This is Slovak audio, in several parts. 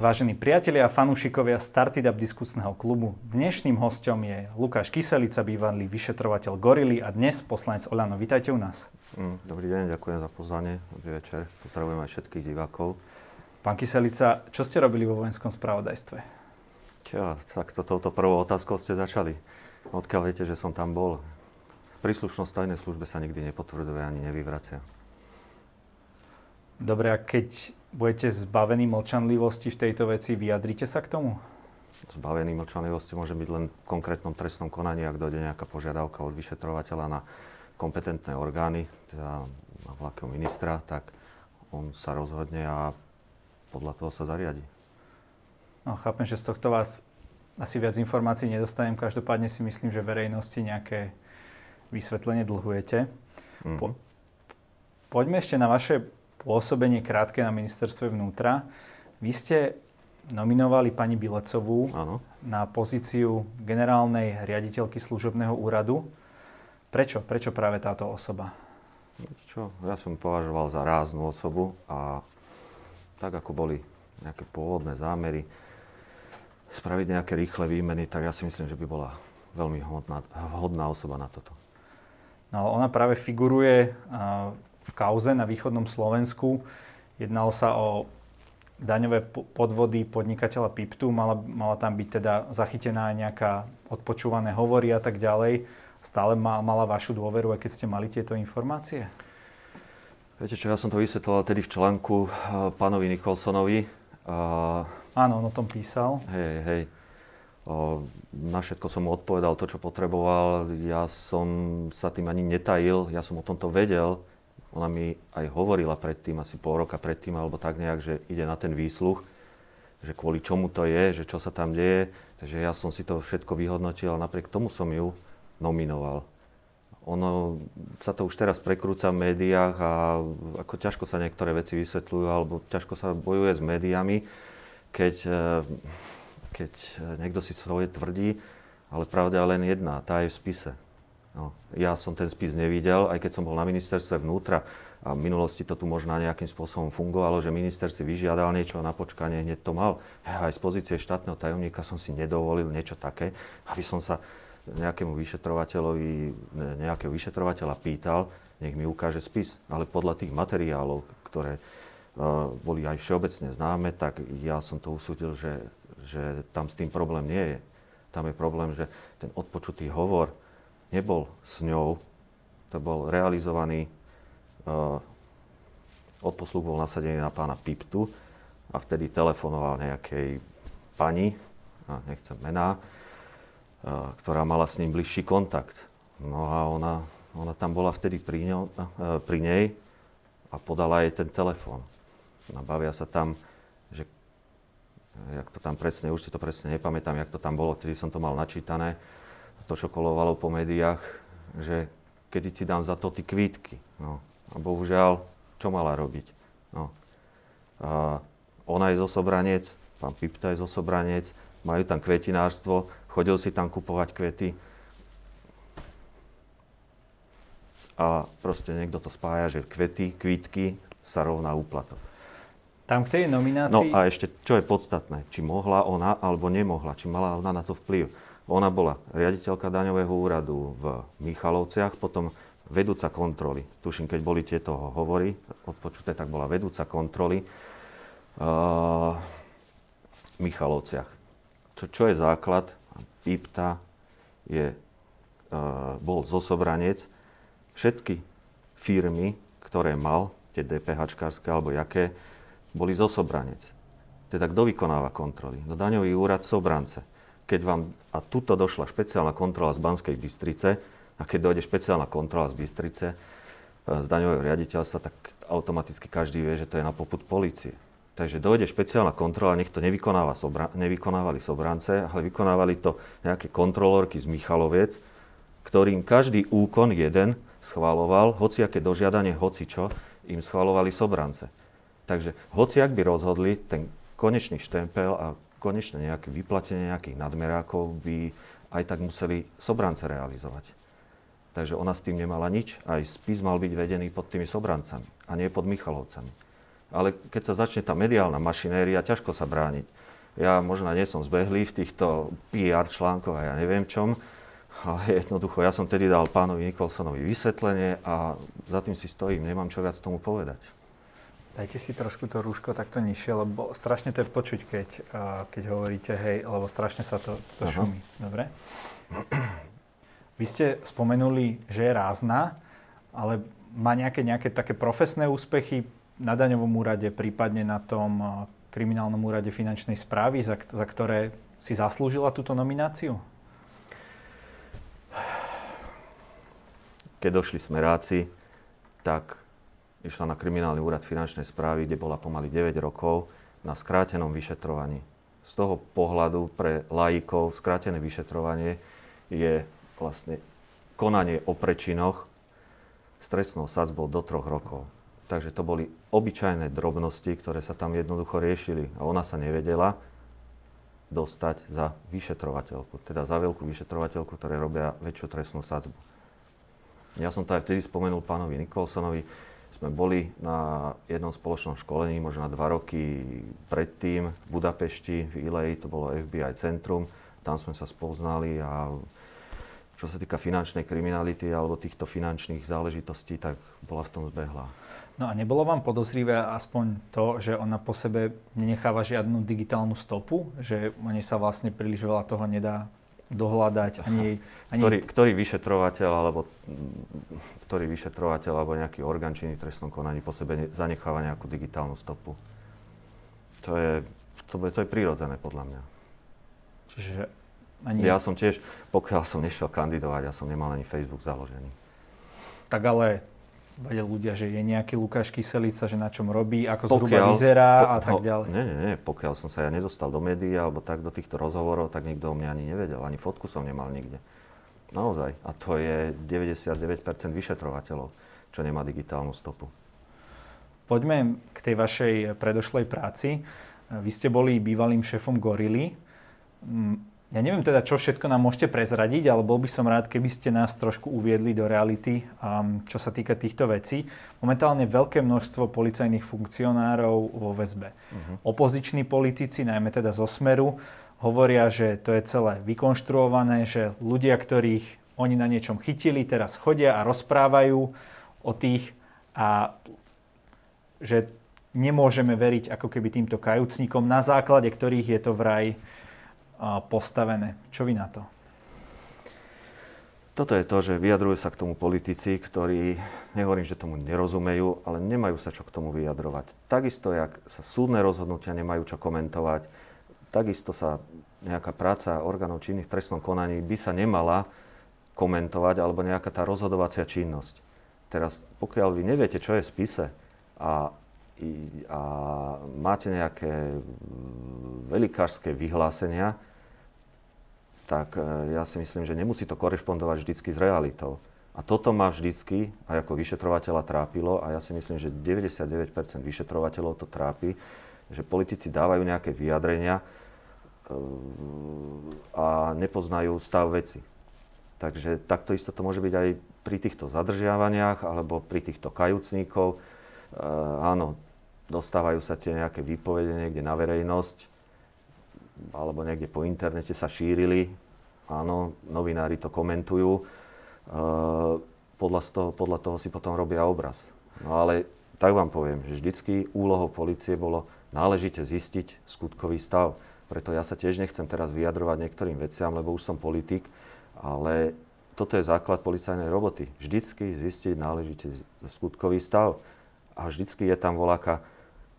Vážení priatelia a fanúšikovia Startup diskusného klubu, dnešným hostom je Lukáš Kyselica, bývalý vyšetrovateľ Gorily a dnes poslanec Olano. Vítajte u nás. Mm, dobrý deň, ďakujem za pozvanie. Dobrý večer. Pozdravujem aj všetkých divákov. Pán Kyselica, čo ste robili vo vojenskom spravodajstve? Čo, tak to, touto prvou otázkou ste začali. Odkiaľ viete, že som tam bol? Príslušnosť tajnej službe sa nikdy nepotvrdzuje ani nevyvracia. Dobre, a keď budete zbavení mlčanlivosti v tejto veci, vyjadrite sa k tomu? Zbavený mlčanlivosti môže byť len v konkrétnom trestnom konaní, ak dojde nejaká požiadavka od vyšetrovateľa na kompetentné orgány, teda na vlákého ministra, tak on sa rozhodne a podľa toho sa zariadi. No, chápem, že z tohto vás asi viac informácií nedostanem. Každopádne si myslím, že verejnosti nejaké vysvetlenie dlhujete. Mm-hmm. Po, poďme ešte na vaše pôsobenie krátke na ministerstve vnútra. Vy ste nominovali pani Bilecovú ano. na pozíciu generálnej riaditeľky služobného úradu. Prečo? Prečo práve táto osoba? Čo? Ja som považoval za ráznu osobu a tak ako boli nejaké pôvodné zámery spraviť nejaké rýchle výmeny, tak ja si myslím, že by bola veľmi hodná, vhodná osoba na toto. No ale ona práve figuruje v kauze na východnom Slovensku. Jednalo sa o daňové podvody podnikateľa Piptu. Mala, mala tam byť teda zachytená nejaká odpočúvané hovory a tak ďalej. Stále ma, mala vašu dôveru, aj keď ste mali tieto informácie? Viete čo, ja som to vysvetloval tedy v článku uh, pánovi Nikolsonovi. Uh, Áno, on o tom písal. Hej, hej. Uh, na všetko som mu odpovedal to, čo potreboval. Ja som sa tým ani netajil, ja som o tomto vedel. Ona mi aj hovorila predtým, asi pol roka predtým, alebo tak nejak, že ide na ten výsluch, že kvôli čomu to je, že čo sa tam deje. Takže ja som si to všetko vyhodnotil a napriek tomu som ju nominoval. Ono sa to už teraz prekrúca v médiách a ako ťažko sa niektoré veci vysvetľujú, alebo ťažko sa bojuje s médiami, keď, eh, keď niekto si svoje tvrdí, ale pravda len jedna, tá je v spise. No, ja som ten spis nevidel, aj keď som bol na ministerstve vnútra a v minulosti to tu možno nejakým spôsobom fungovalo, že minister si vyžiadal niečo a na počkanie hneď to mal. Ja aj z pozície štátneho tajomníka som si nedovolil niečo také, aby som sa nejakému vyšetrovateľovi, nejakého vyšetrovateľa pýtal, nech mi ukáže spis. Ale podľa tých materiálov, ktoré uh, boli aj všeobecne známe, tak ja som to usúdil, že, že tam s tým problém nie je. Tam je problém, že ten odpočutý hovor, nebol s ňou, to bol realizovaný, uh, odposluch bol nasadený na pána Piptu a vtedy telefonoval nejakej pani, a nechcem mená, uh, ktorá mala s ním bližší kontakt. No a ona, ona tam bola vtedy pri, ňo, uh, pri nej a podala jej ten telefón. No, bavia sa tam, že jak to tam presne, už si to presne nepamätám, jak to tam bolo, vtedy som to mal načítané, to, čo kolovalo po médiách, že kedy ti dám za to ty kvítky. No. A bohužiaľ, čo mala robiť? No. A ona je zosobranec, pán Pipta je zosobranec, majú tam kvetinárstvo, chodil si tam kupovať kvety. A proste niekto to spája, že kvety, kvítky sa rovná úplatok. Tam k tej nominácii... No a ešte, čo je podstatné, či mohla ona alebo nemohla, či mala ona na to vplyv. Ona bola riaditeľka daňového úradu v Michalovciach, potom vedúca kontroly. Tuším, keď boli tieto hovory odpočuté, tak bola vedúca kontroly uh, Michalovciach. Čo, čo je základ? IPTA je, uh, bol zosobranec. Všetky firmy, ktoré mal, tie DPHčkárske alebo jaké, boli zosobranec. Teda kto vykonáva kontroly? No daňový úrad sobrance keď vám, a tuto došla špeciálna kontrola z Banskej Bystrice, a keď dojde špeciálna kontrola z Bystrice, e, z daňového riaditeľstva, tak automaticky každý vie, že to je na poput policie. Takže dojde špeciálna kontrola, nech to nevykonáva sobra, nevykonávali sobrance, ale vykonávali to nejaké kontrolórky z Michaloviec, ktorým každý úkon jeden schváloval, hociaké dožiadanie, hoci čo, im schválovali sobrance. Takže hociak by rozhodli, ten konečný štempel a konečne nejaké vyplatenie nejakých nadmerákov by aj tak museli sobrance realizovať. Takže ona s tým nemala nič. Aj spis mal byť vedený pod tými sobrancami a nie pod Michalovcami. Ale keď sa začne tá mediálna mašinéria, ťažko sa brániť. Ja možno nie som zbehlý v týchto PR článkoch a ja neviem čom, ale jednoducho ja som tedy dal pánovi Nikolsonovi vysvetlenie a za tým si stojím, nemám čo viac tomu povedať. Dajte si trošku to rúško takto nižšie, lebo strašne to je počuť, keď, keď hovoríte hej, lebo strašne sa to, to šumí. Dobre? Vy ste spomenuli, že je rázna, ale má nejaké, nejaké také profesné úspechy na daňovom úrade, prípadne na tom kriminálnom úrade finančnej správy, za, za ktoré si zaslúžila túto nomináciu? Keď došli smeráci, tak išla na kriminálny úrad finančnej správy, kde bola pomaly 9 rokov na skrátenom vyšetrovaní. Z toho pohľadu pre laikov skrátené vyšetrovanie je vlastne konanie o prečinoch s trestnou sadzbou do troch rokov. Takže to boli obyčajné drobnosti, ktoré sa tam jednoducho riešili. A ona sa nevedela dostať za vyšetrovateľku, teda za veľkú vyšetrovateľku, ktoré robia väčšiu trestnú sadzbu. Ja som to aj vtedy spomenul pánovi Nikolsonovi. Sme boli na jednom spoločnom školení, možno na dva roky predtým v Budapešti, v Ilei, to bolo FBI centrum. Tam sme sa spoznali a čo sa týka finančnej kriminality alebo týchto finančných záležitostí, tak bola v tom zbehla. No a nebolo vám podozrivé aspoň to, že ona po sebe nenecháva žiadnu digitálnu stopu? Že oni sa vlastne príliš veľa toho nedá dohľadať. Ani, ani... Ktorý, ktorý vyšetrovateľ alebo ktorý vyšetrovateľ alebo nejaký orgán činný trestnom konaní po sebe zanecháva nejakú digitálnu stopu. To je, to, je, to je prirodzené podľa mňa. Čiže ani... Ja som tiež, pokiaľ som nešiel kandidovať, ja som nemal ani Facebook založený. Tak ale vedia ľudia, že je nejaký Lukáš Kyselica, že na čom robí, ako pokiaľ, zhruba vyzerá po, a tak ďalej? Nie, nie, nie. Pokiaľ som sa ja nedostal do médií alebo tak do týchto rozhovorov, tak nikto o mňa ani nevedel. Ani fotku som nemal nikde. Naozaj. A to je 99% vyšetrovateľov, čo nemá digitálnu stopu. Poďme k tej vašej predošlej práci. Vy ste boli bývalým šéfom Gorily. Ja neviem teda, čo všetko nám môžete prezradiť, ale bol by som rád, keby ste nás trošku uviedli do reality, um, čo sa týka týchto vecí. Momentálne veľké množstvo policajných funkcionárov vo väzbe. Uh-huh. Opoziční politici, najmä teda zo Smeru, hovoria, že to je celé vykonštruované, že ľudia, ktorých oni na niečom chytili, teraz chodia a rozprávajú o tých a že nemôžeme veriť ako keby týmto kajúcnikom, na základe ktorých je to vraj postavené. Čo vy na to? Toto je to, že vyjadrujú sa k tomu politici, ktorí, nehovorím, že tomu nerozumejú, ale nemajú sa čo k tomu vyjadrovať. Takisto, jak sa súdne rozhodnutia nemajú čo komentovať, takisto sa nejaká práca orgánov činných v trestnom konaní by sa nemala komentovať, alebo nejaká tá rozhodovacia činnosť. Teraz, pokiaľ vy neviete, čo je v spise a, a máte nejaké velikárske vyhlásenia, tak e, ja si myslím, že nemusí to korešpondovať vždycky s realitou. A toto ma vždycky aj ako vyšetrovateľa trápilo a ja si myslím, že 99% vyšetrovateľov to trápi, že politici dávajú nejaké vyjadrenia e, a nepoznajú stav veci. Takže takto isto to môže byť aj pri týchto zadržiavaniach alebo pri týchto kajúcníkov. E, áno, dostávajú sa tie nejaké výpovede niekde na verejnosť, alebo niekde po internete sa šírili. Áno, novinári to komentujú. E, podľa, toho, podľa toho si potom robia obraz. No ale tak vám poviem, že vždycky úlohou policie bolo náležite zistiť skutkový stav. Preto ja sa tiež nechcem teraz vyjadrovať niektorým veciam, lebo už som politik, ale toto je základ policajnej roboty. Vždycky zistiť náležite skutkový stav. A vždycky je tam voľaká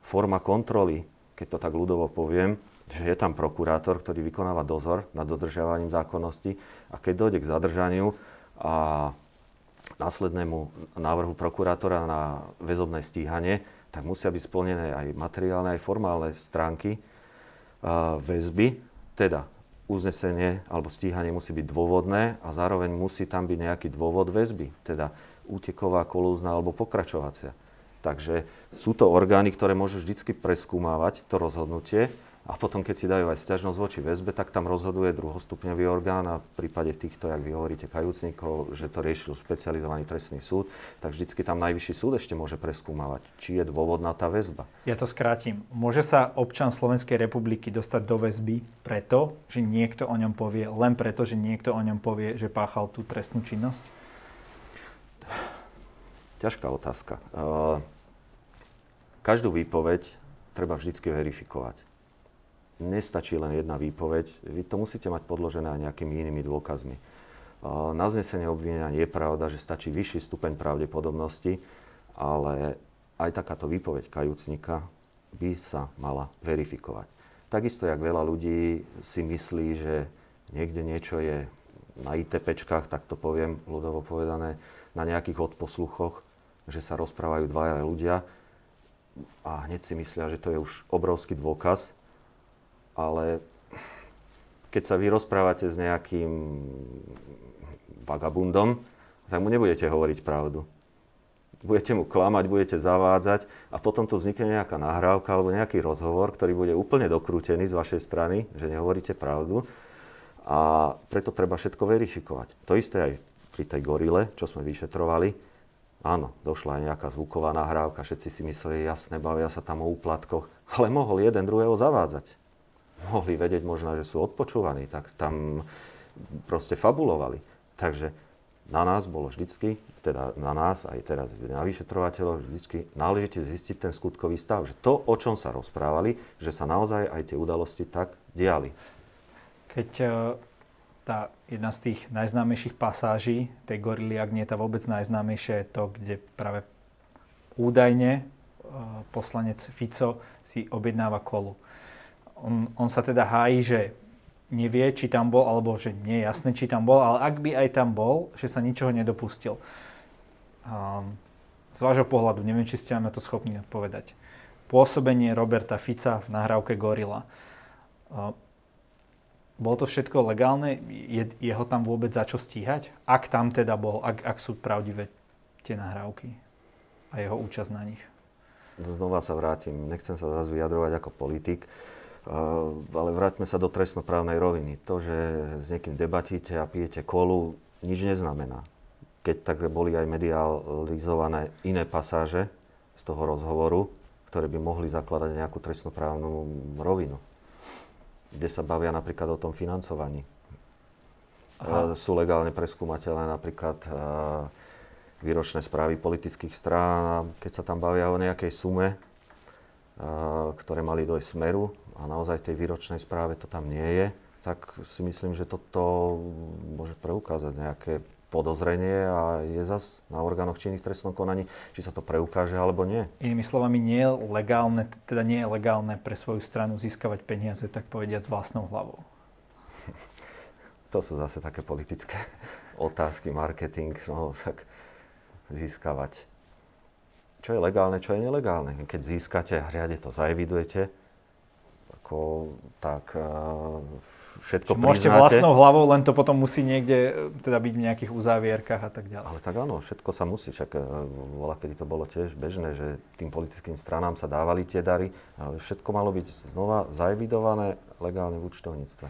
forma kontroly, keď to tak ľudovo poviem, že je tam prokurátor, ktorý vykonáva dozor nad dodržiavaním zákonnosti a keď dojde k zadržaniu a následnému návrhu prokurátora na väzobné stíhanie, tak musia byť splnené aj materiálne, aj formálne stránky uh, väzby, teda uznesenie alebo stíhanie musí byť dôvodné a zároveň musí tam byť nejaký dôvod väzby, teda úteková, kolúzna alebo pokračovacia. Takže sú to orgány, ktoré môžu vždy preskúmávať to rozhodnutie a potom, keď si dajú aj stiažnosť voči väzbe, tak tam rozhoduje druhostupňový orgán a v prípade týchto, jak vy hovoríte, kajúcnikov, že to riešil špecializovaný trestný súd, tak vždycky tam najvyšší súd ešte môže preskúmavať, či je dôvodná tá väzba. Ja to skrátim. Môže sa občan Slovenskej republiky dostať do väzby preto, že niekto o ňom povie, len preto, že niekto o ňom povie, že páchal tú trestnú činnosť? Ťažká otázka. Každú výpoveď treba vždy verifikovať nestačí len jedna výpoveď, vy to musíte mať podložené aj nejakými inými dôkazmi. Na znesenie obvinenia nie je pravda, že stačí vyšší stupeň pravdepodobnosti, ale aj takáto výpoveď kajúcnika by sa mala verifikovať. Takisto, jak veľa ľudí si myslí, že niekde niečo je na ITPčkách, tak to poviem ľudovo povedané, na nejakých odposluchoch, že sa rozprávajú dvaja ľudia a hneď si myslia, že to je už obrovský dôkaz, ale keď sa vy rozprávate s nejakým vagabundom, tak mu nebudete hovoriť pravdu. Budete mu klamať, budete zavádzať a potom tu vznikne nejaká nahrávka alebo nejaký rozhovor, ktorý bude úplne dokrútený z vašej strany, že nehovoríte pravdu. A preto treba všetko verifikovať. To isté aj pri tej gorile, čo sme vyšetrovali. Áno, došla aj nejaká zvuková nahrávka, všetci si mysleli, jasne, bavia sa tam o úplatkoch, ale mohol jeden druhého zavádzať mohli vedieť možno, že sú odpočúvaní, tak tam proste fabulovali. Takže na nás bolo vždycky, teda na nás, aj teraz na vyšetrovateľov, vždycky náležite zistiť ten skutkový stav. Že to, o čom sa rozprávali, že sa naozaj aj tie udalosti tak diali. Keď e, tá jedna z tých najznámejších pasáží tej gorily, ak nie tá vôbec najznámejšia, je to, kde práve údajne e, poslanec Fico si objednáva kolu on, on sa teda hájí, že nevie, či tam bol, alebo že nie je jasné, či tam bol, ale ak by aj tam bol, že sa ničoho nedopustil. Um, z vášho pohľadu, neviem, či ste na to schopní odpovedať. Pôsobenie Roberta Fica v nahrávke Gorila. Uh, bolo to všetko legálne? Je, je ho tam vôbec za čo stíhať? Ak tam teda bol, ak, ak sú pravdivé tie nahrávky a jeho účasť na nich. Znova sa vrátim. Nechcem sa zase vyjadrovať ako politik. Ale vráťme sa do trestnoprávnej roviny. To, že s niekým debatíte a pijete kolu, nič neznamená. Keď tak boli aj medializované iné pasáže z toho rozhovoru, ktoré by mohli zakladať nejakú trestnoprávnu rovinu. Kde sa bavia napríklad o tom financovaní. Aha. Sú legálne preskúmateľné napríklad výročné správy politických strán, keď sa tam bavia o nejakej sume, ktoré mali dojsť smeru a naozaj tej výročnej správe to tam nie je, tak si myslím, že toto môže preukázať nejaké podozrenie a je zas na orgánoch činných trestnom konaní, či sa to preukáže alebo nie. Inými slovami, nie je legálne, teda nie je legálne pre svoju stranu získavať peniaze, tak povediať, s vlastnou hlavou. To sú zase také politické otázky, marketing, no tak získavať. Čo je legálne, čo je nelegálne. Keď získate a riade to zaevidujete, ako tak všetko Čiže Môžete vlastnou hlavou, len to potom musí niekde teda byť v nejakých uzávierkach a tak ďalej. Ale tak áno, všetko sa musí. Však bola, kedy to bolo tiež bežné, že tým politickým stranám sa dávali tie dary, ale všetko malo byť znova zaevidované legálne v účtovníctve.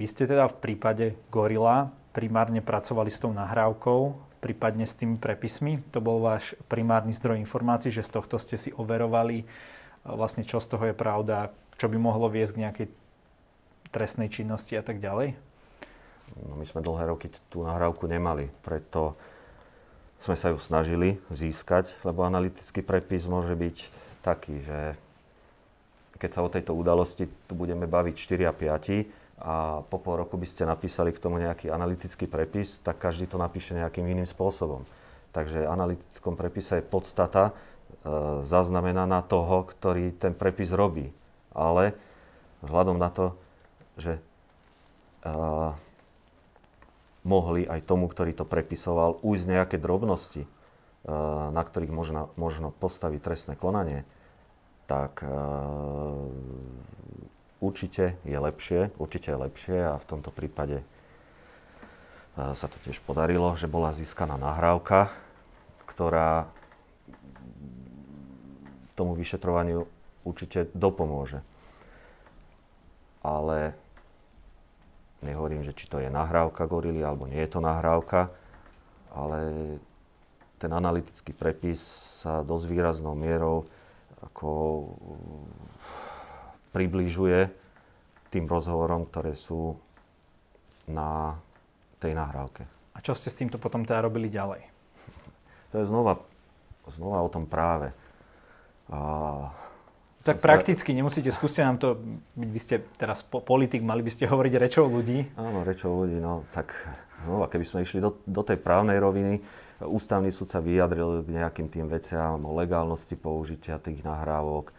Vy ste teda v prípade Gorila primárne pracovali s tou nahrávkou, prípadne s tými prepismi. To bol váš primárny zdroj informácií, že z tohto ste si overovali vlastne čo z toho je pravda, čo by mohlo viesť k nejakej trestnej činnosti a tak ďalej? No, my sme dlhé roky tú nahrávku nemali, preto sme sa ju snažili získať, lebo analytický prepis môže byť taký, že keď sa o tejto udalosti tu budeme baviť 4 a 5 a po pol roku by ste napísali k tomu nejaký analytický prepis, tak každý to napíše nejakým iným spôsobom. Takže v analytickom prepise je podstata e, zaznamenaná toho, ktorý ten prepis robí. Ale vzhľadom na to, že uh, mohli aj tomu, ktorý to prepisoval, ujsť nejaké drobnosti, uh, na ktorých možno, možno postaviť trestné konanie, tak určite je lepšie, určite je lepšie a v tomto prípade sa to tiež podarilo, že bola získaná nahrávka, ktorá tomu vyšetrovaniu určite dopomôže. ale nehovorím, že či to je nahrávka gorily alebo nie je to nahrávka, ale ten analytický prepis sa dosť výraznou mierou ako približuje tým rozhovorom, ktoré sú na tej nahrávke. A čo ste s týmto potom teda robili ďalej? To je znova, znova o tom práve. A tak prakticky, nemusíte, skúste nám to, vy ste teraz politik, mali by ste hovoriť rečou ľudí. Áno, rečou ľudí, no tak znova, keby sme išli do, do tej právnej roviny, ústavný súd sa vyjadril k nejakým tým veciam o legálnosti použitia tých nahrávok. E,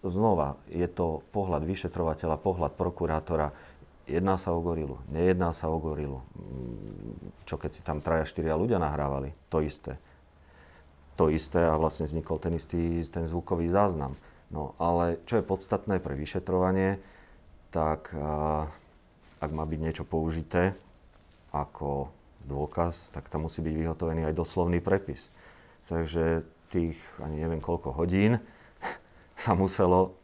znova, je to pohľad vyšetrovateľa, pohľad prokurátora, jedná sa o gorilu, nejedná sa o gorilu. Mm, čo keď si tam traja, štyria ľudia nahrávali, to isté to isté a vlastne vznikol ten istý ten zvukový záznam. No ale čo je podstatné pre vyšetrovanie, tak a, ak má byť niečo použité ako dôkaz, tak tam musí byť vyhotovený aj doslovný prepis. Takže tých ani neviem koľko hodín sa muselo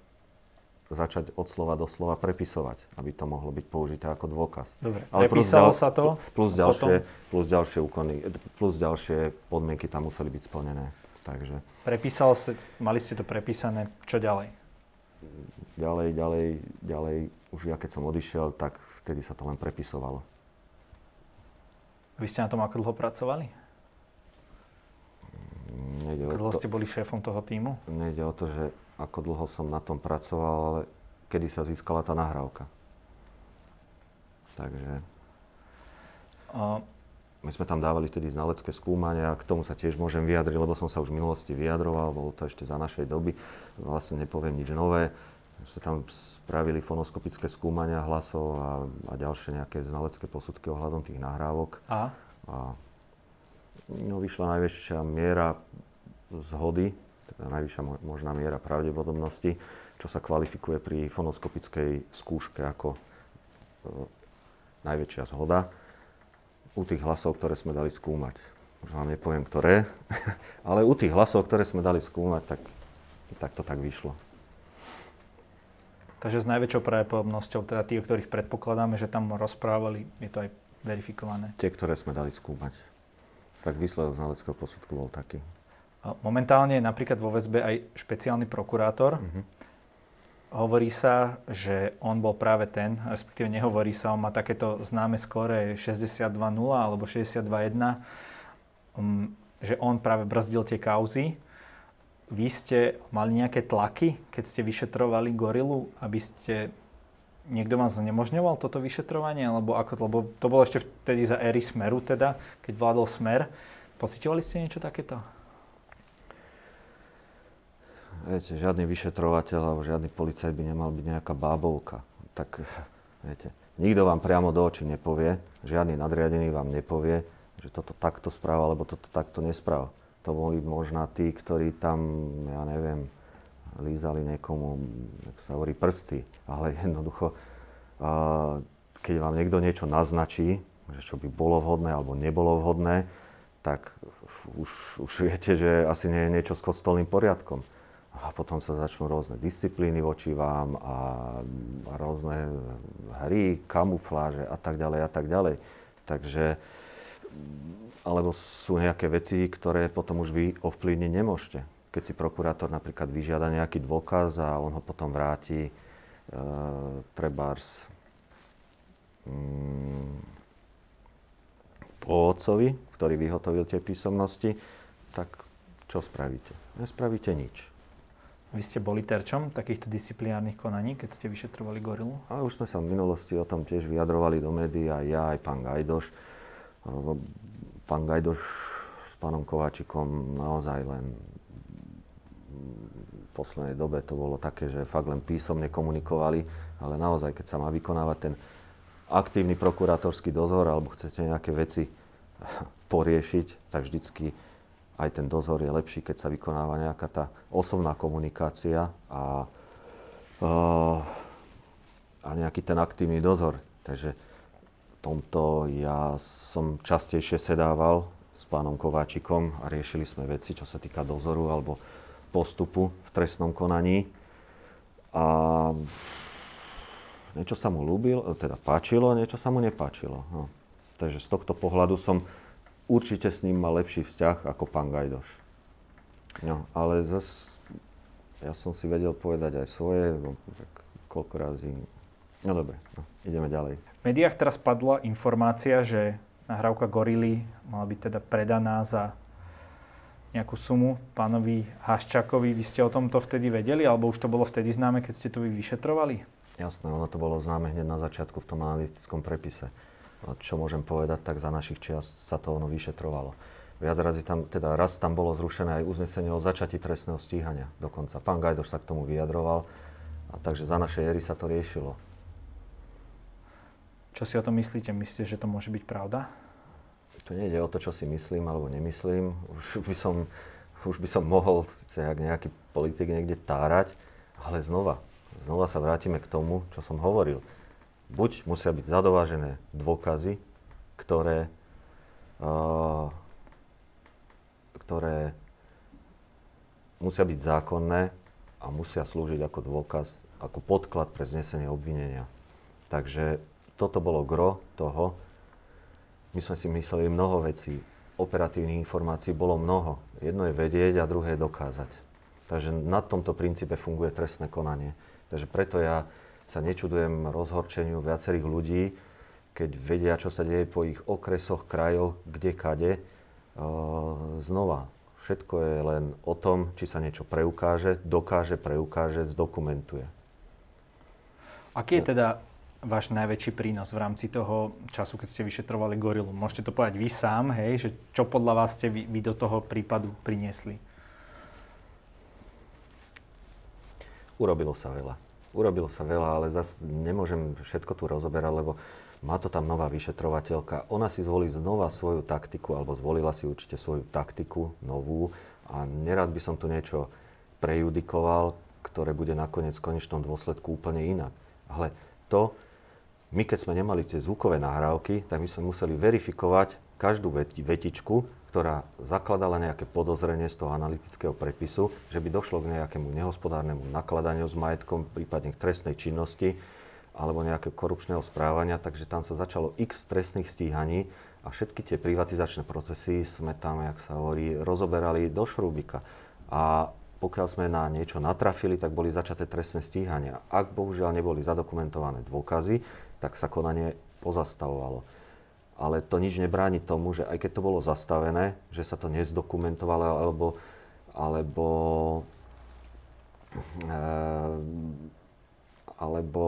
začať od slova do slova prepisovať, aby to mohlo byť použité ako dôkaz. Dobre, Ale prepísalo sa to? Plus ďalšie, plus ďalšie úkony, plus ďalšie podmienky tam museli byť splnené. Takže... Prepísalo sa, mali ste to prepísané, čo ďalej? Ďalej, ďalej, ďalej, už ja keď som odišiel, tak vtedy sa to len prepisovalo. Vy ste na tom ako dlho pracovali? Nejde ako dlho to, ste boli šéfom toho týmu? Nejde o to, že ako dlho som na tom pracoval, ale kedy sa získala tá nahrávka. Takže... A... My sme tam dávali vtedy znalecké skúmania a k tomu sa tiež môžem vyjadriť, lebo som sa už v minulosti vyjadroval, bolo to ešte za našej doby, vlastne nepoviem nič nové. Sa tam spravili fonoskopické skúmania hlasov a, a ďalšie nejaké znalecké posudky ohľadom tých nahrávok. A? a no, vyšla najväčšia miera zhody teda najvyššia možná miera pravdepodobnosti, čo sa kvalifikuje pri fonoskopickej skúške ako e, najväčšia zhoda u tých hlasov, ktoré sme dali skúmať. Už vám nepoviem, ktoré, ale u tých hlasov, ktoré sme dali skúmať, tak, tak to tak vyšlo. Takže s najväčšou pravdepodobnosťou, teda o ktorých predpokladáme, že tam rozprávali, je to aj verifikované? Tie, ktoré sme dali skúmať. Tak výsledok znaleckého posudku bol taký. Momentálne je napríklad vo väzbe aj špeciálny prokurátor. Mm-hmm. Hovorí sa, že on bol práve ten, respektíve nehovorí sa, on má takéto známe skóre 62.0 alebo 62.1, um, že on práve brzdil tie kauzy. Vy ste mali nejaké tlaky, keď ste vyšetrovali gorilu, aby ste niekto vám znemožňoval toto vyšetrovanie? Alebo ako, lebo to bolo ešte vtedy za éry Smeru teda, keď vládol Smer. Pocitovali ste niečo takéto? Viete, žiadny vyšetrovateľ alebo žiadny policajt by nemal byť nejaká bábovka. Tak, viete, nikto vám priamo do očí nepovie, žiadny nadriadený vám nepovie, že toto takto správa, alebo toto takto nespráva. To boli možná tí, ktorí tam, ja neviem, lízali niekomu, ako sa hovorí, prsty. Ale jednoducho, keď vám niekto niečo naznačí, že čo by bolo vhodné alebo nebolo vhodné, tak už, už viete, že asi nie je niečo s kostolným poriadkom a potom sa začnú rôzne disciplíny voči vám a, rôzne hry, kamufláže a tak ďalej a tak ďalej. Takže, alebo sú nejaké veci, ktoré potom už vy ovplyvniť nemôžete. Keď si prokurátor napríklad vyžiada nejaký dôkaz a on ho potom vráti e, trebárs mm, po ktorý vyhotovil tie písomnosti, tak čo spravíte? Nespravíte nič. Vy ste boli terčom takýchto disciplinárnych konaní, keď ste vyšetrovali gorilu? Ale už sme sa v minulosti o tom tiež vyjadrovali do médií, aj ja, aj pán Gajdoš. Pán Gajdoš s pánom Kováčikom naozaj len v poslednej dobe to bolo také, že fakt len písomne komunikovali, ale naozaj, keď sa má vykonávať ten aktívny prokurátorský dozor, alebo chcete nejaké veci poriešiť, tak vždycky aj ten dozor je lepší, keď sa vykonáva nejaká tá osobná komunikácia a, uh, a nejaký ten aktívny dozor. Takže v tomto ja som častejšie sedával s pánom Kováčikom a riešili sme veci, čo sa týka dozoru alebo postupu v trestnom konaní. A niečo sa mu ľúbil, teda páčilo, niečo sa mu nepáčilo. No. Takže z tohto pohľadu som určite s ním mal lepší vzťah ako pán Gajdoš. No, ale zase ja som si vedel povedať aj svoje, no, tak koľko razy. No dobre, no, ideme ďalej. V médiách teraz padla informácia, že nahrávka Gorily mala byť teda predaná za nejakú sumu pánovi Haščakovi. Vy ste o tomto vtedy vedeli, alebo už to bolo vtedy známe, keď ste to vy vyšetrovali? Jasné, ono to bolo známe hneď na začiatku v tom analytickom prepise. Čo môžem povedať, tak za našich čias sa to ono vyšetrovalo. Viac razy tam, teda raz tam bolo zrušené aj uznesenie o začati trestného stíhania dokonca. Pán Gajdoš sa k tomu vyjadroval, a takže za našej éry sa to riešilo. Čo si o tom myslíte? Myslíte, že to môže byť pravda? Tu nejde o to, čo si myslím alebo nemyslím. Už by som, už by som mohol jak nejaký politik niekde tárať, ale znova, znova sa vrátime k tomu, čo som hovoril. Buď musia byť zadovážené dôkazy, ktoré uh, ktoré musia byť zákonné a musia slúžiť ako dôkaz, ako podklad pre znesenie obvinenia. Takže toto bolo gro toho. My sme si mysleli mnoho vecí. Operatívnych informácií bolo mnoho. Jedno je vedieť a druhé je dokázať. Takže na tomto princípe funguje trestné konanie. Takže preto ja sa nečudujem rozhorčeniu viacerých ľudí, keď vedia, čo sa deje po ich okresoch, krajoch, kde kade, znova, všetko je len o tom, či sa niečo preukáže, dokáže, preukáže, zdokumentuje. Aký je teda váš najväčší prínos v rámci toho času, keď ste vyšetrovali gorilu? Môžete to povedať vy sám, hej, že čo podľa vás ste vy, vy do toho prípadu priniesli? Urobilo sa veľa. Urobilo sa veľa, ale zase nemôžem všetko tu rozoberať, lebo má to tam nová vyšetrovateľka. Ona si zvolí znova svoju taktiku, alebo zvolila si určite svoju taktiku novú a nerad by som tu niečo prejudikoval, ktoré bude nakoniec v konečnom dôsledku úplne inak. Ale to, my keď sme nemali tie zvukové nahrávky, tak my sme museli verifikovať každú vetičku, ktorá zakladala nejaké podozrenie z toho analytického prepisu, že by došlo k nejakému nehospodárnemu nakladaniu s majetkom, prípadne k trestnej činnosti, alebo nejakého korupčného správania, takže tam sa začalo x trestných stíhaní a všetky tie privatizačné procesy sme tam, jak sa hovorí, rozoberali do šrúbika. A pokiaľ sme na niečo natrafili, tak boli začaté trestné stíhania. Ak bohužiaľ neboli zadokumentované dôkazy, tak sa konanie pozastavovalo. Ale to nič nebráni tomu, že aj keď to bolo zastavené, že sa to nezdokumentovalo alebo, alebo e, alebo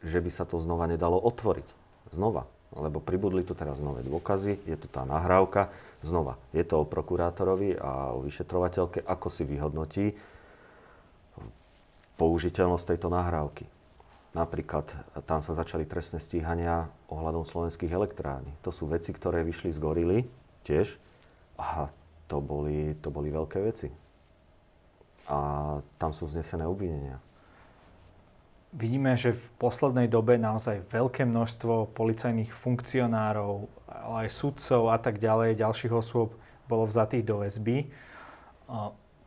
že by sa to znova nedalo otvoriť. Znova. Lebo pribudli tu teraz nové dôkazy, je tu tá nahrávka. Znova, je to o prokurátorovi a o vyšetrovateľke, ako si vyhodnotí použiteľnosť tejto nahrávky. Napríklad tam sa začali trestné stíhania ohľadom slovenských elektrární. To sú veci, ktoré vyšli z gorily tiež a to boli, to boli veľké veci. A tam sú znesené obvinenia. Vidíme, že v poslednej dobe naozaj veľké množstvo policajných funkcionárov, ale aj sudcov a tak ďalej, ďalších osôb bolo vzatých do väzby.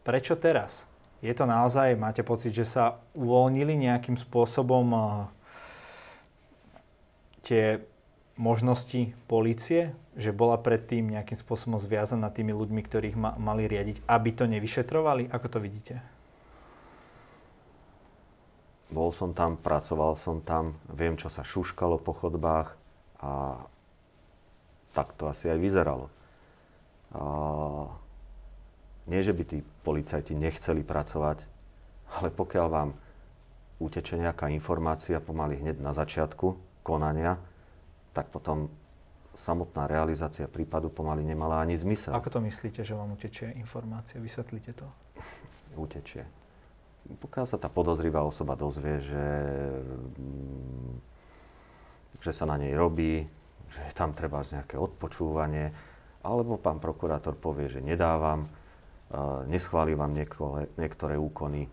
Prečo teraz? Je to naozaj, máte pocit, že sa uvoľnili nejakým spôsobom tie možnosti policie, že bola predtým nejakým spôsobom zviazaná tými ľuďmi, ktorých ma, mali riadiť, aby to nevyšetrovali? Ako to vidíte? Bol som tam, pracoval som tam, viem, čo sa šuškalo po chodbách a tak to asi aj vyzeralo. A nie, že by tí policajti nechceli pracovať, ale pokiaľ vám uteče nejaká informácia pomaly hneď na začiatku konania, tak potom samotná realizácia prípadu pomaly nemala ani zmysel. Ako to myslíte, že vám utečie informácia? Vysvetlite to. Utečie pokiaľ sa tá podozrivá osoba dozvie, že, mm, že sa na nej robí, že je tam treba nejaké odpočúvanie, alebo pán prokurátor povie, že nedávam, neschváli vám niektoré, niektoré úkony,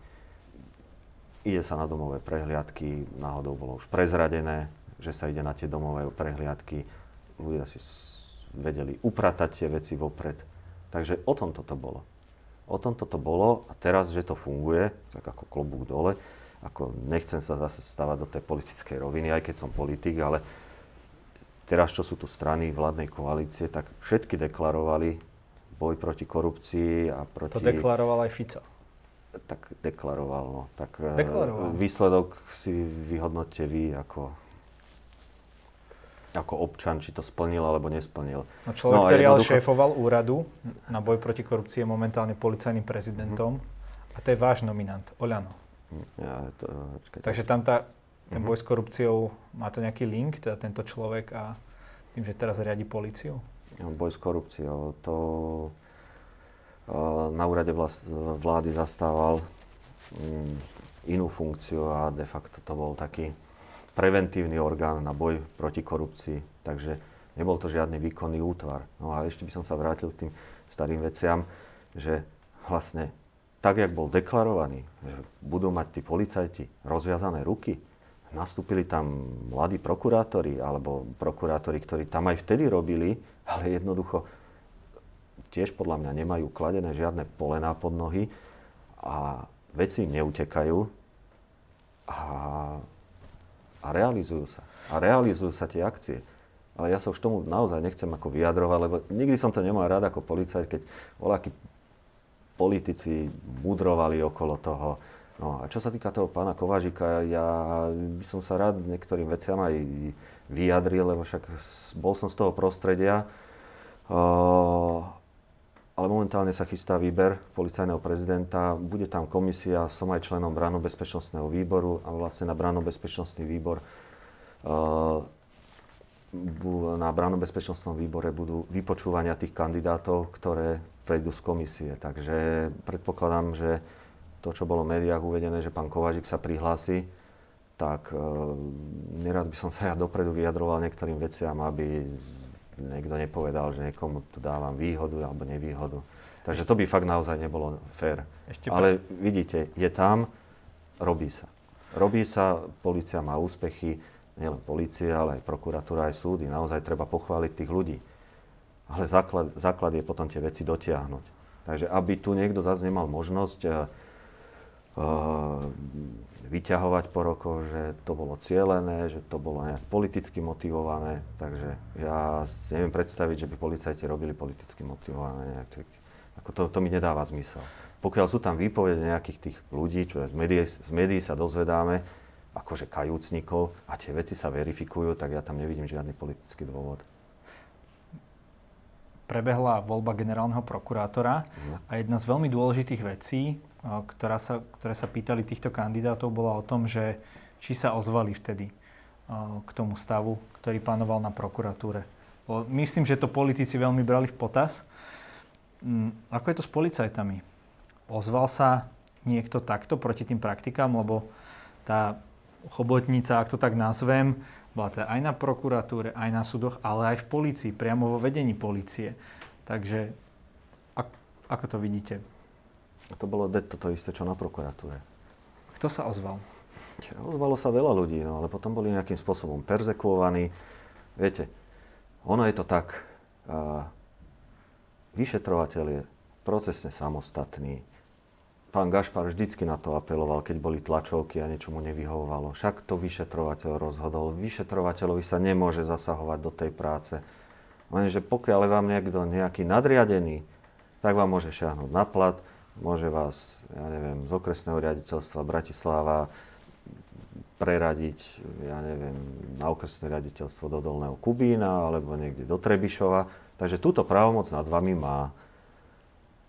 ide sa na domové prehliadky, náhodou bolo už prezradené, že sa ide na tie domové prehliadky, ľudia si vedeli upratať tie veci vopred. Takže o tom toto bolo. O tom toto bolo a teraz, že to funguje, tak ako klobúk dole, ako nechcem sa zase stávať do tej politickej roviny, aj keď som politik, ale teraz, čo sú tu strany vládnej koalície, tak všetky deklarovali boj proti korupcii a proti... To deklaroval aj Fico. Tak deklaroval, no. Tak e, deklaroval. výsledok si vyhodnote vy ako ako občan, či to splnil alebo nesplnil. No človek, no, ktorý jednoducho... ale šéfoval úradu na boj proti korupcii je momentálne policajným prezidentom mm-hmm. a to je váš nominant, Oľano. Ja, to, počkaj, Takže tam tá, ten boj s korupciou, má to nejaký link, teda tento človek a tým, že teraz riadi policiu? Boj s korupciou, to na úrade vlády zastával mm, inú funkciu a de facto to bol taký preventívny orgán na boj proti korupcii. Takže nebol to žiadny výkonný útvar. No a ešte by som sa vrátil k tým starým veciam, že vlastne tak, jak bol deklarovaný, že budú mať tí policajti rozviazané ruky, nastúpili tam mladí prokurátori alebo prokurátori, ktorí tam aj vtedy robili, ale jednoducho tiež podľa mňa nemajú kladené žiadne polená pod nohy a veci im neutekajú a, a realizujú sa. A realizujú sa tie akcie. Ale ja sa už tomu naozaj nechcem ako vyjadrovať, lebo nikdy som to nemal rád ako policajt, keď voľaký politici mudrovali okolo toho. No a čo sa týka toho pána Kovážika, ja by som sa rád niektorým veciam aj vyjadril, lebo však bol som z toho prostredia. Uh, ale momentálne sa chystá výber policajného prezidenta. Bude tam komisia, som aj členom branno-bezpečnostného výboru a vlastne na branno-bezpečnostný výbor uh, na branno-bezpečnostnom výbore budú vypočúvania tých kandidátov, ktoré prejdú z komisie. Takže predpokladám, že to, čo bolo v médiách uvedené, že pán Kovažik sa prihlási, tak e, nerad by som sa ja dopredu vyjadroval niektorým veciam, aby niekto nepovedal, že niekomu tu dávam výhodu alebo nevýhodu. Takže to by fakt naozaj nebolo fér. Ešte Ale vidíte, je tam, robí sa. Robí sa, policia má úspechy, nielen policia, ale aj prokuratúra, aj súdy. Naozaj treba pochváliť tých ľudí. Ale základ, základ je potom tie veci dotiahnuť. Takže aby tu niekto zase nemal možnosť uh, vyťahovať po rokoch, že to bolo cielené, že to bolo nejak politicky motivované. Takže ja si neviem predstaviť, že by policajti robili politicky motivované. Nejak, ako to, to mi nedáva zmysel. Pokiaľ sú tam výpovede nejakých tých ľudí, čo z médií, z médií sa dozvedáme, akože kajúcnikov a tie veci sa verifikujú, tak ja tam nevidím žiadny politický dôvod prebehla voľba generálneho prokurátora mhm. a jedna z veľmi dôležitých vecí, ktorá sa, ktoré sa pýtali týchto kandidátov, bola o tom, že či sa ozvali vtedy k tomu stavu, ktorý panoval na prokuratúre. Myslím, že to politici veľmi brali v potaz. Mm, ako je to s policajtami? Ozval sa niekto takto proti tým praktikám, lebo tá chobotnica, ak to tak nazvem, bola teda aj na prokuratúre, aj na súdoch, ale aj v policii, priamo vo vedení policie. Takže ako to vidíte? To bolo toto isté, čo na prokuratúre. Kto sa ozval? Ozvalo sa veľa ľudí, no, ale potom boli nejakým spôsobom perzekvovaní. Viete, ono je to tak, uh, vyšetrovateľ je procesne samostatný, pán Gašpar vždycky na to apeloval, keď boli tlačovky a niečo mu nevyhovovalo. Však to vyšetrovateľ rozhodol. Vyšetrovateľovi sa nemôže zasahovať do tej práce. Lenže pokiaľ je vám niekto nejaký nadriadený, tak vám môže šiahnuť na plat, môže vás, ja neviem, z okresného riaditeľstva Bratislava preradiť, ja neviem, na okresné riaditeľstvo do Dolného Kubína alebo niekde do Trebišova. Takže túto právomoc nad vami má.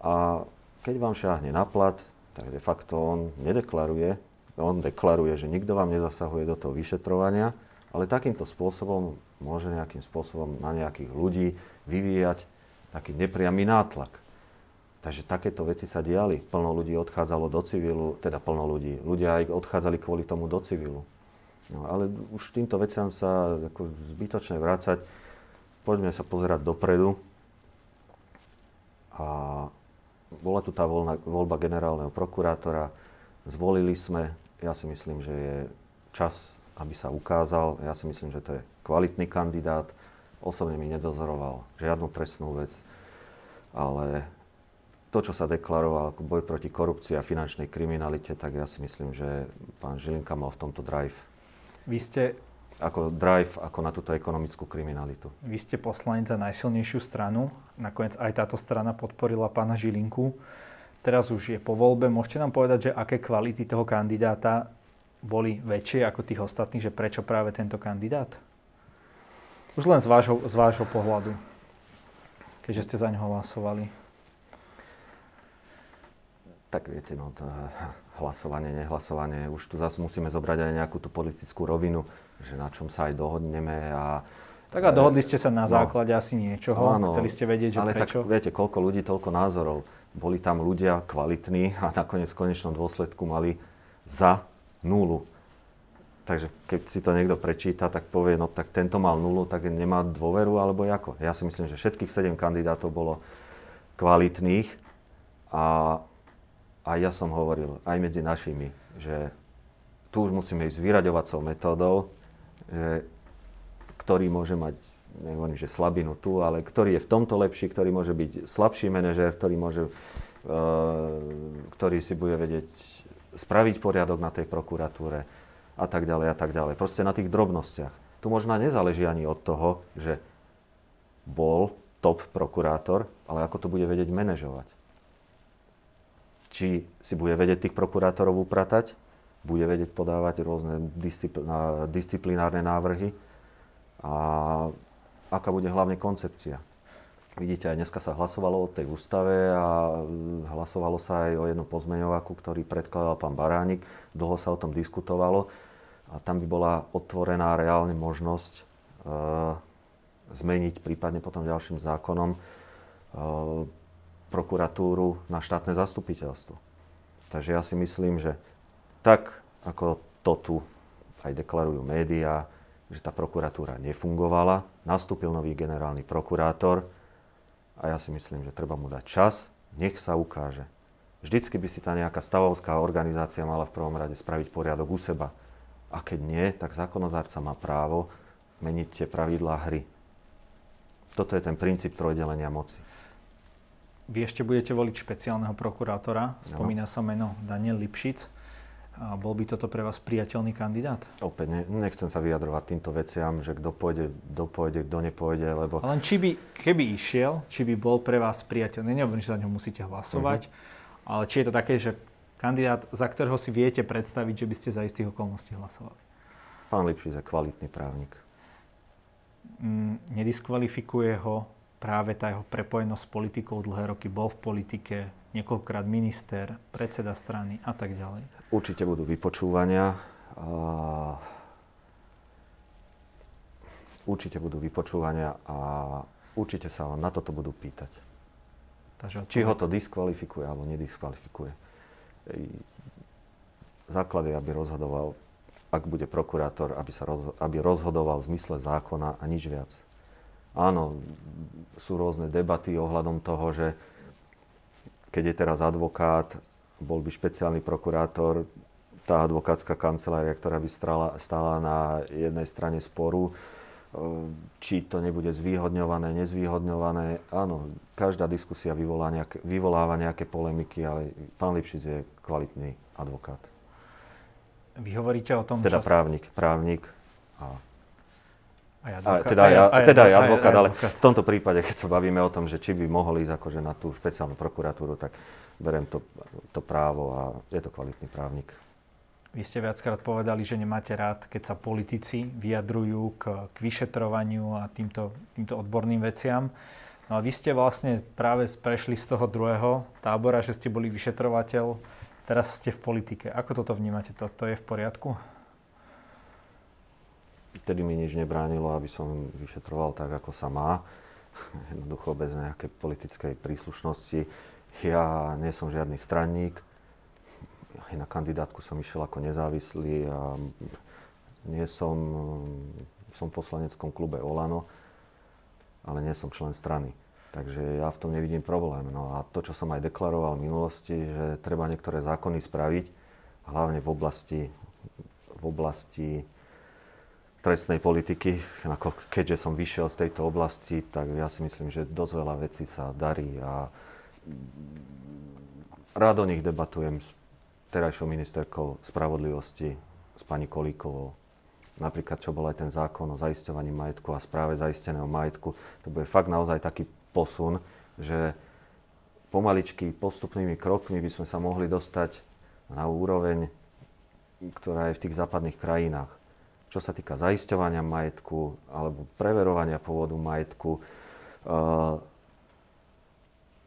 A keď vám šáhne na plat, tak de facto on nedeklaruje, on deklaruje, že nikto vám nezasahuje do toho vyšetrovania, ale takýmto spôsobom môže nejakým spôsobom na nejakých ľudí vyvíjať taký nepriamy nátlak. Takže takéto veci sa diali. Plno ľudí odchádzalo do civilu, teda plno ľudí. Ľudia aj odchádzali kvôli tomu do civilu. No, ale už týmto veciam sa ako zbytočne vrácať. Poďme sa pozerať dopredu. A bola tu tá voľna, voľba generálneho prokurátora, zvolili sme, ja si myslím, že je čas, aby sa ukázal, ja si myslím, že to je kvalitný kandidát, osobne mi nedozoroval žiadnu trestnú vec, ale to, čo sa deklaroval ako boj proti korupcii a finančnej kriminalite, tak ja si myslím, že pán Žilinka mal v tomto drive. Vy ste... Ako drive, ako na túto ekonomickú kriminalitu. Vy ste poslanec za najsilnejšiu stranu. Nakoniec aj táto strana podporila pána Žilinku. Teraz už je po voľbe. Môžete nám povedať, že aké kvality toho kandidáta boli väčšie ako tých ostatných, že prečo práve tento kandidát? Už len z vášho, z vášho pohľadu, keďže ste za neho hlasovali tak viete, no, to hlasovanie, nehlasovanie, už tu zase musíme zobrať aj nejakú tú politickú rovinu, že na čom sa aj dohodneme a tak a dohodli ste sa na no. základe no, asi niečoho, áno, chceli ste vedieť, že ale prečo? tak viete, koľko ľudí, toľko názorov. Boli tam ľudia kvalitní a nakoniec v konečnom dôsledku mali za nulu. Takže keď si to niekto prečíta, tak povie, no tak tento mal nulu, tak nemá dôveru, alebo ako. Ja si myslím, že všetkých sedem kandidátov bolo kvalitných a a ja som hovoril aj medzi našimi, že tu už musíme ísť vyraďovacou metódou, že ktorý môže mať, nehovorím, že slabinu tu, ale ktorý je v tomto lepší, ktorý môže byť slabší manažer, ktorý, môže, uh, ktorý si bude vedieť spraviť poriadok na tej prokuratúre a tak ďalej a tak ďalej. Proste na tých drobnostiach. Tu možno nezáleží ani od toho, že bol top prokurátor, ale ako to bude vedieť manažovať či si bude vedieť tých prokurátorov upratať, bude vedieť podávať rôzne disciplinárne návrhy a aká bude hlavne koncepcia. Vidíte, aj dneska sa hlasovalo o tej ústave a hlasovalo sa aj o jednom pozmeňovaku, ktorý predkladal pán Baránik. Dlho sa o tom diskutovalo a tam by bola otvorená reálne možnosť e, zmeniť prípadne potom ďalším zákonom e, prokuratúru na štátne zastupiteľstvo. Takže ja si myslím, že tak, ako to tu aj deklarujú médiá, že tá prokuratúra nefungovala, nastúpil nový generálny prokurátor a ja si myslím, že treba mu dať čas, nech sa ukáže. Vždycky by si tá nejaká stavovská organizácia mala v prvom rade spraviť poriadok u seba. A keď nie, tak zákonodárca má právo meniť tie pravidlá hry. Toto je ten princíp trojdelenia moci. Vy ešte budete voliť špeciálneho prokurátora. Spomína no. sa meno Daniel Lipšic. A bol by toto pre vás priateľný kandidát? Opäť ne, nechcem sa vyjadrovať týmto veciam, že kto pôjde, kto pôjde, kto nepôjde, lebo... Ale či by, keby išiel, či by bol pre vás priateľný, nehovorím, že za ňo musíte hlasovať, uh-huh. ale či je to také, že kandidát, za ktorého si viete predstaviť, že by ste za istých okolností hlasovali? Pán Lipšic je kvalitný právnik. Mm, nediskvalifikuje ho práve tá jeho prepojenosť s politikou dlhé roky bol v politike, niekoľkokrát minister, predseda strany a tak ďalej. Určite budú vypočúvania. Určite budú vypočúvania a určite sa na toto budú pýtať. Takže Či ho to diskvalifikuje alebo nediskvalifikuje. Základ je, aby rozhodoval, ak bude prokurátor, aby, sa roz, aby rozhodoval v zmysle zákona a nič viac. Áno, sú rôzne debaty ohľadom toho, že keď je teraz advokát, bol by špeciálny prokurátor, tá advokátska kancelária, ktorá by stála, stála na jednej strane sporu, e, či to nebude zvýhodňované, nezvýhodňované. Áno, každá diskusia vyvolá nejaké, vyvoláva nejaké polemiky, ale pán Lipšic je kvalitný advokát. Vy hovoríte o tom... Teda čas... právnik, právnik a aj advokát, teda aj, aj, teda aj advokát, aj, aj, ale advokát. v tomto prípade, keď sa bavíme o tom, že či by mohol ísť akože na tú špeciálnu prokuratúru, tak berem to, to právo a je to kvalitný právnik. Vy ste viackrát povedali, že nemáte rád, keď sa politici vyjadrujú k, k vyšetrovaniu a týmto, týmto odborným veciam. No a vy ste vlastne práve prešli z toho druhého tábora, že ste boli vyšetrovateľ, teraz ste v politike. Ako toto vnímate? To, to je v poriadku? Vtedy mi nič nebránilo, aby som vyšetroval tak, ako sa má. Jednoducho bez nejakej politickej príslušnosti. Ja nie som žiadny stranník. Aj na kandidátku som išiel ako nezávislý a nie som, som v poslaneckom klube Olano, ale nie som člen strany. Takže ja v tom nevidím problém. No a to, čo som aj deklaroval v minulosti, že treba niektoré zákony spraviť, hlavne v oblasti, v oblasti trestnej politiky, ako keďže som vyšiel z tejto oblasti, tak ja si myslím, že dosť veľa vecí sa darí a rád o nich debatujem s terajšou ministerkou spravodlivosti, s pani Kolíkovou. Napríklad, čo bol aj ten zákon o zaisťovaní majetku a správe zaisteného majetku. To bude fakt naozaj taký posun, že pomaličky, postupnými krokmi by sme sa mohli dostať na úroveň, ktorá je v tých západných krajinách. Čo sa týka zaisťovania majetku alebo preverovania pôvodu majetku, uh,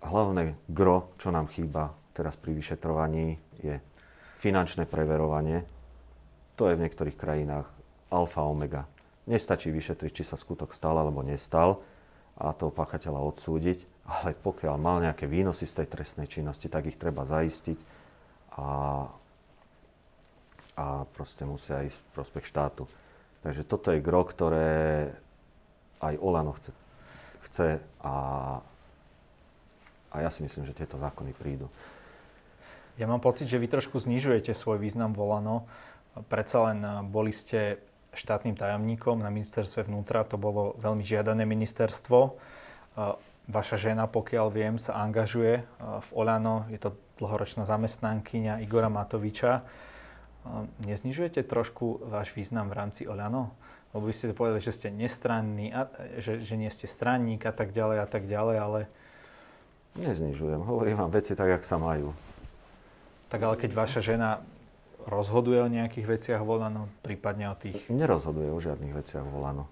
hlavné gro, čo nám chýba teraz pri vyšetrovaní, je finančné preverovanie. To je v niektorých krajinách alfa omega. Nestačí vyšetriť, či sa skutok stal alebo nestal a toho páchateľa odsúdiť, ale pokiaľ mal nejaké výnosy z tej trestnej činnosti, tak ich treba zaistiť a, a proste musia ísť v prospech štátu. Takže toto je gro, ktoré aj Olano chce, chce a, a ja si myslím, že tieto zákony prídu. Ja mám pocit, že vy trošku znižujete svoj význam volano. Predsa len boli ste štátnym tajomníkom na ministerstve vnútra. To bolo veľmi žiadané ministerstvo. Vaša žena, pokiaľ viem, sa angažuje v Olano. Je to dlhoročná zamestnankyňa Igora Matoviča. Neznižujete trošku váš význam v rámci Olano? Lebo by ste povedali, že ste nestranní, že, že nie ste stranník a tak ďalej a tak ďalej, ale... Neznižujem. Hovorím vám veci tak, jak sa majú. Tak ale keď vaša žena rozhoduje o nejakých veciach volano, prípadne o tých... Nerozhoduje o žiadnych veciach volano.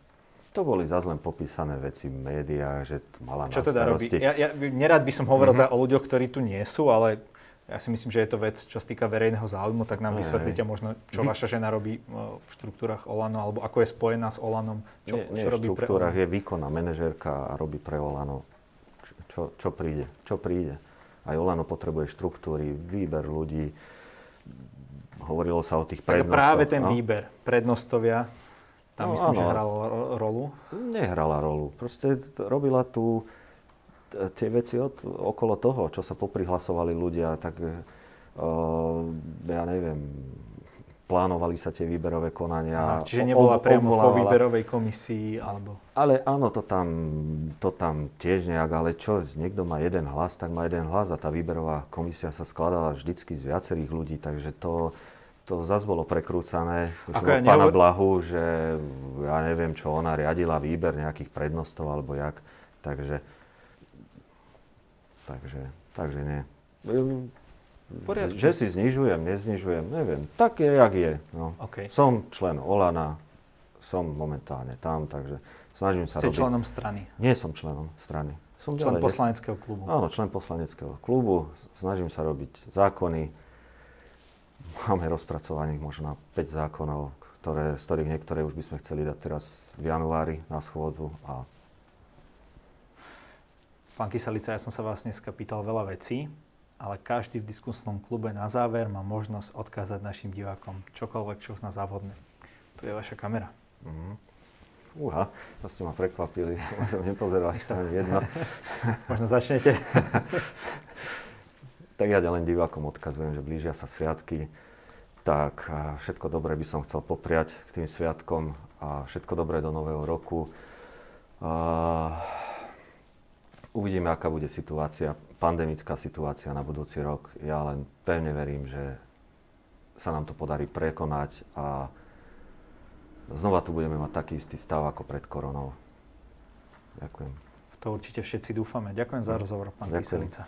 To boli zase len popísané veci v médiách, že mala Čo teda robí? Ja, ja nerád by som hovoril mm-hmm. o ľuďoch, ktorí tu nie sú, ale ja si myslím, že je to vec, čo sa týka verejného záujmu, tak nám vysvetlíte možno, čo Vy... vaša žena robí e, v štruktúrach Olano, alebo ako je spojená s Olanom. Čo, nie, nie čo robí v štruktúrach je výkonná manažérka a robí pre Olano. Čo, čo príde? Čo príde? Aj Olano potrebuje štruktúry, výber ľudí, hovorilo sa o tých prednostoch. práve ten no? výber, prednostovia, tam no, myslím, áno, že hrala rolu? Nehrala rolu. Proste robila tu tie veci od, okolo toho, čo sa poprihlasovali ľudia, tak uh, ja neviem, plánovali sa tie výberové konania. Aha, čiže nebola priamo vo výberovej komisii? Alebo... Ale áno, to tam, to tam tiež nejak, ale čo, niekto má jeden hlas, tak má jeden hlas a tá výberová komisia sa skladala vždycky z viacerých ľudí, takže to, to zase bolo prekrúcané Ako ja pána nehovor... Blahu, že ja neviem, čo ona riadila výber nejakých prednostov alebo jak. Takže, takže, takže nie. Poriadku. Že si znižujem, neznižujem, neviem. Tak je, jak je. No. Okay. Som člen Olana, som momentálne tam, takže snažím sa Ste robiť... členom strany? Nie som členom strany. Som člen poslaneckého klubu? Áno, člen poslaneckého klubu. Snažím sa robiť zákony, Máme rozpracovaných možno 5 zákonov, ktoré, z ktorých niektoré už by sme chceli dať teraz v januári na schôdzu. A... Pán Kyselica, ja som sa vás dneska pýtal veľa vecí, ale každý v diskusnom klube na záver má možnosť odkázať našim divákom čokoľvek, čo na závodné. Tu je vaša kamera. Mm-hmm. Uha, to ste ma prekvapili. Ja som nepozeral sa jedno. Možno začnete. tak ja len divákom odkazujem, že blížia sa sviatky, tak všetko dobré by som chcel popriať k tým sviatkom a všetko dobré do nového roku. Uvidíme, aká bude situácia, pandemická situácia na budúci rok. Ja len pevne verím, že sa nám to podarí prekonať a znova tu budeme mať taký istý stav ako pred koronou. Ďakujem. V to určite všetci dúfame. Ďakujem za rozhovor, pán Kyselica.